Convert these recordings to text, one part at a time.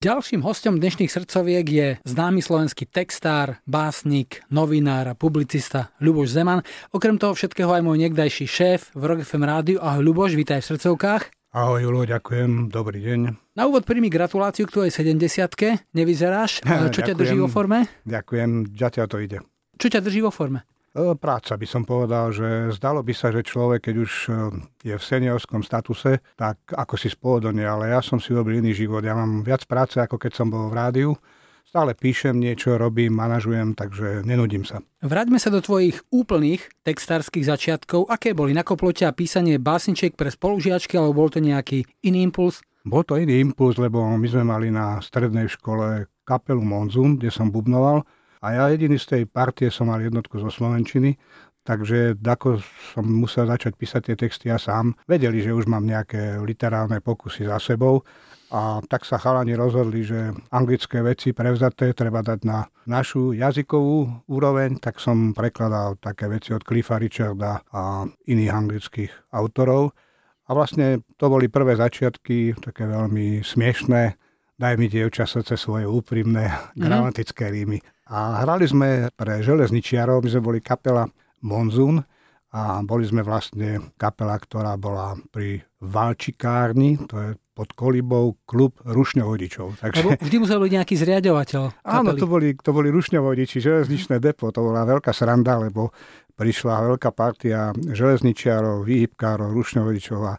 Ďalším hostom dnešných srdcoviek je známy slovenský textár, básnik, novinár a publicista Ľuboš Zeman. Okrem toho všetkého aj môj niekdajší šéf v Rock FM rádiu. Ahoj Ľuboš, vítaj v srdcovkách. Ahoj Julo, ďakujem, dobrý deň. Na úvod príjmi gratuláciu k tvojej 70 nevyzeráš. Čo ťa drží vo forme? Ďakujem, ďatia to ide. Čo ťa drží vo forme? E, práca by som povedal, že zdalo by sa, že človek, keď už e, je v seniorskom statuse, tak ako si spôvodne, ale ja som si robil iný život. Ja mám viac práce, ako keď som bol v rádiu. Stále píšem niečo, robím, manažujem, takže nenudím sa. Vráťme sa do tvojich úplných textárskych začiatkov. Aké boli? Nakoplo ťa písanie básničiek pre spolužiačky, alebo bol to nejaký iný impuls? Bol to iný impuls, lebo my sme mali na strednej škole kapelu Monzum, kde som bubnoval a ja jediný z tej partie som mal jednotku zo Slovenčiny, takže ako som musel začať písať tie texty ja sám. Vedeli, že už mám nejaké literárne pokusy za sebou a tak sa chalani rozhodli, že anglické veci prevzaté treba dať na našu jazykovú úroveň, tak som prekladal také veci od Cliffa Richarda a iných anglických autorov. A vlastne to boli prvé začiatky, také veľmi smiešné, daj mi dievča srdce svoje úprimné, mm. gramatické rímy. A hrali sme pre železničiarov, my sme boli kapela Monzun a boli sme vlastne kapela, ktorá bola pri Valčikárni, to je pod kolibou klub rušňovodičov. Takže... Lebo vždy musel byť nejaký zriadovateľ. Kapely. Áno, to boli, to boli rušňovodiči, železničné depo, to bola veľká sranda, lebo prišla veľká partia železničiarov, výhybkárov, rušňovodičov a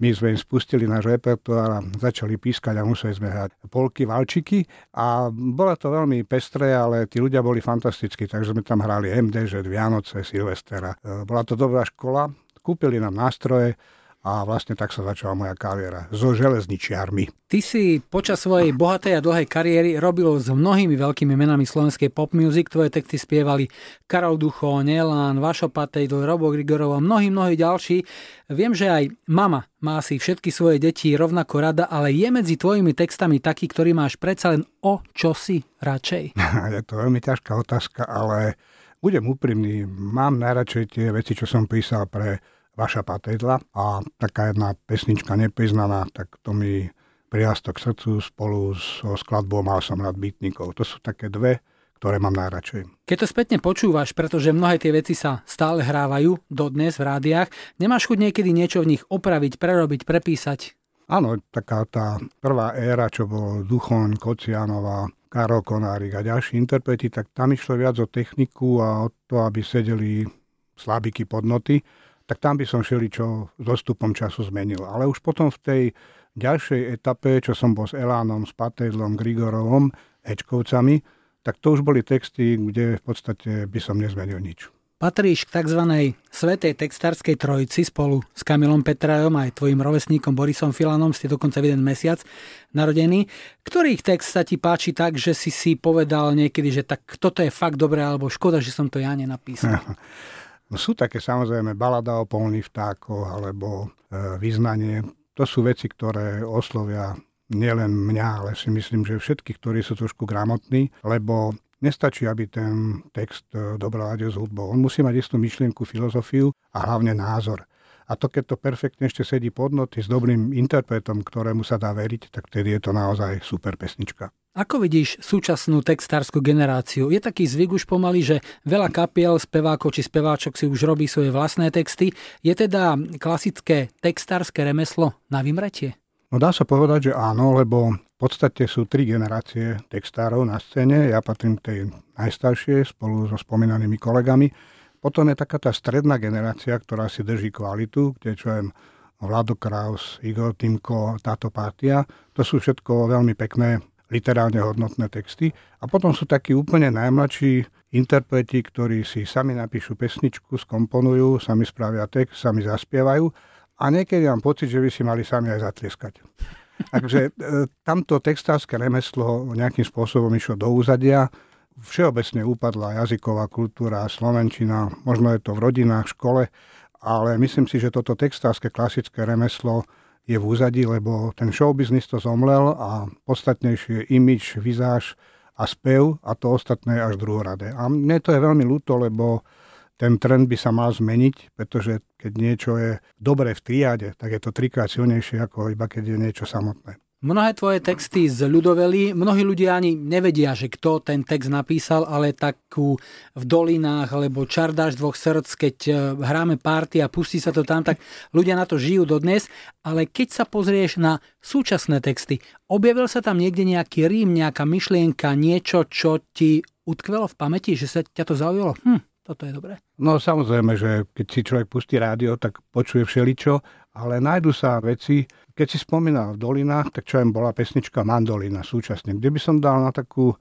my sme im spustili náš repertoár a začali pískať a museli sme hrať polky, valčiky a bolo to veľmi pestré, ale tí ľudia boli fantastickí, takže sme tam hrali MDŽ, Vianoce, Silvestera. Bola to dobrá škola, kúpili nám nástroje, a vlastne tak sa začala moja kariéra so železničiarmi. Ty si počas svojej bohatej a dlhej kariéry robil s mnohými veľkými menami slovenskej pop music. Tvoje texty spievali Karol Ducho, Nelan, Vašo Patejdl, Robo Grigorov a mnohí, mnohí ďalší. Viem, že aj mama má si všetky svoje deti rovnako rada, ale je medzi tvojimi textami taký, ktorý máš predsa len o čosi radšej? Je to veľmi ťažká otázka, ale budem úprimný. Mám najradšej tie veci, čo som písal pre Vaša Patedla a taká jedna pesnička nepriznaná, tak to mi prirastol k srdcu spolu so skladbou Mal som rád bytníkov. To sú také dve, ktoré mám najradšej. Keď to spätne počúvaš, pretože mnohé tie veci sa stále hrávajú dodnes v rádiách, nemáš chuť niekedy niečo v nich opraviť, prerobiť, prepísať? Áno, taká tá prvá éra, čo bol Duchoň, Kocianová, Karol Konárik a ďalší interpreti, tak tam išlo viac o techniku a o to, aby sedeli slabiky pod noty tak tam by som čo s dostupom času zmenil. Ale už potom v tej ďalšej etape, čo som bol s Elánom, s Patejdlom, Grigorovom, Hečkovcami, tak to už boli texty, kde v podstate by som nezmenil nič. Patríš k tzv. svetej textárskej trojici spolu s Kamilom Petrajom aj tvojim rovesníkom Borisom Filanom, ste dokonca v jeden mesiac narodení. Ktorých text sa ti páči tak, že si si povedal niekedy, že tak toto je fakt dobré, alebo škoda, že som to ja nenapísal? No sú také samozrejme balada o polných vtákoch alebo e, vyznanie. To sú veci, ktoré oslovia nielen mňa, ale si myslím, že všetkých, ktorí sú trošku gramotní, lebo nestačí, aby ten text e, dobro s hudbou. On musí mať istú myšlienku, filozofiu a hlavne názor. A to, keď to perfektne ešte sedí pod noty s dobrým interpretom, ktorému sa dá veriť, tak tedy je to naozaj super pesnička. Ako vidíš súčasnú textárskú generáciu? Je taký zvyk už pomaly, že veľa kapiel, spevákov či speváčok si už robí svoje vlastné texty. Je teda klasické textárske remeslo na vymretie? No dá sa povedať, že áno, lebo v podstate sú tri generácie textárov na scéne. Ja patrím k tej najstaršej spolu so spomínanými kolegami. Potom je taká tá stredná generácia, ktorá si drží kvalitu, kde čo je Vlado Kraus, Igor Timko, táto partia. To sú všetko veľmi pekné literálne hodnotné texty. A potom sú takí úplne najmladší interpreti, ktorí si sami napíšu pesničku, skomponujú, sami spravia text, sami zaspievajú a niekedy mám pocit, že by si mali sami aj zatlieskať. Takže e, tamto textárske remeslo nejakým spôsobom išlo do úzadia, všeobecne upadla jazyková kultúra, slovenčina, možno je to v rodinách, v škole, ale myslím si, že toto textárske klasické remeslo je v úzadí, lebo ten showbiznis to zomlel a podstatnejšie je imič, vizáž a spev a to ostatné až druhoradé. A mne to je veľmi ľúto, lebo ten trend by sa mal zmeniť, pretože keď niečo je dobré v triade, tak je to trikrát silnejšie ako iba keď je niečo samotné. Mnohé tvoje texty z ľudovely, mnohí ľudia ani nevedia, že kto ten text napísal, ale takú v dolinách alebo čardáš dvoch srdc, keď e, hráme party a pustí sa to tam, tak ľudia na to žijú dodnes. Ale keď sa pozrieš na súčasné texty, objavil sa tam niekde nejaký rím, nejaká myšlienka, niečo, čo ti utkvelo v pamäti, že sa ťa to zaujalo? Hm, toto je dobré. No samozrejme, že keď si človek pustí rádio, tak počuje všeličo, ale nájdu sa veci, keď si spomínal v dolinách, tak čo im bola pesnička Mandolina súčasne, kde by som dal na takú e,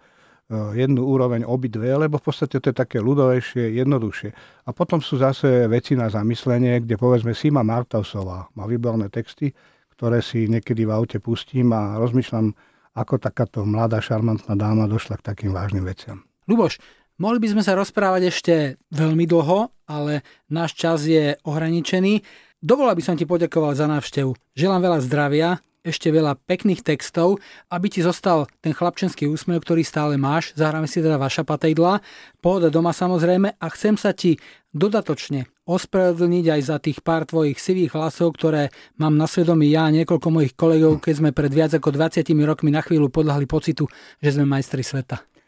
jednu úroveň obidve, lebo v podstate to je také ľudovejšie, jednoduchšie. A potom sú zase veci na zamyslenie, kde povedzme Sima Martausová má výborné texty, ktoré si niekedy v aute pustím a rozmýšľam, ako takáto mladá, šarmantná dáma došla k takým vážnym veciam. Luboš, mohli by sme sa rozprávať ešte veľmi dlho, ale náš čas je ohraničený. Dovolal by som ti poďakovať za návštevu. Želám veľa zdravia, ešte veľa pekných textov, aby ti zostal ten chlapčenský úsmev, ktorý stále máš. Zahráme si teda vaša patejdla. Pohoda doma samozrejme a chcem sa ti dodatočne ospravedlniť aj za tých pár tvojich sivých hlasov, ktoré mám na svedomí ja a niekoľko mojich kolegov, keď sme pred viac ako 20 rokmi na chvíľu podľahli pocitu, že sme majstri sveta.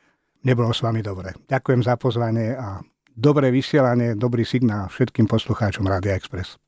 Nebolo s vami dobre. Ďakujem za pozvanie a dobré vysielanie, dobrý signál všetkým poslucháčom Rádia Express.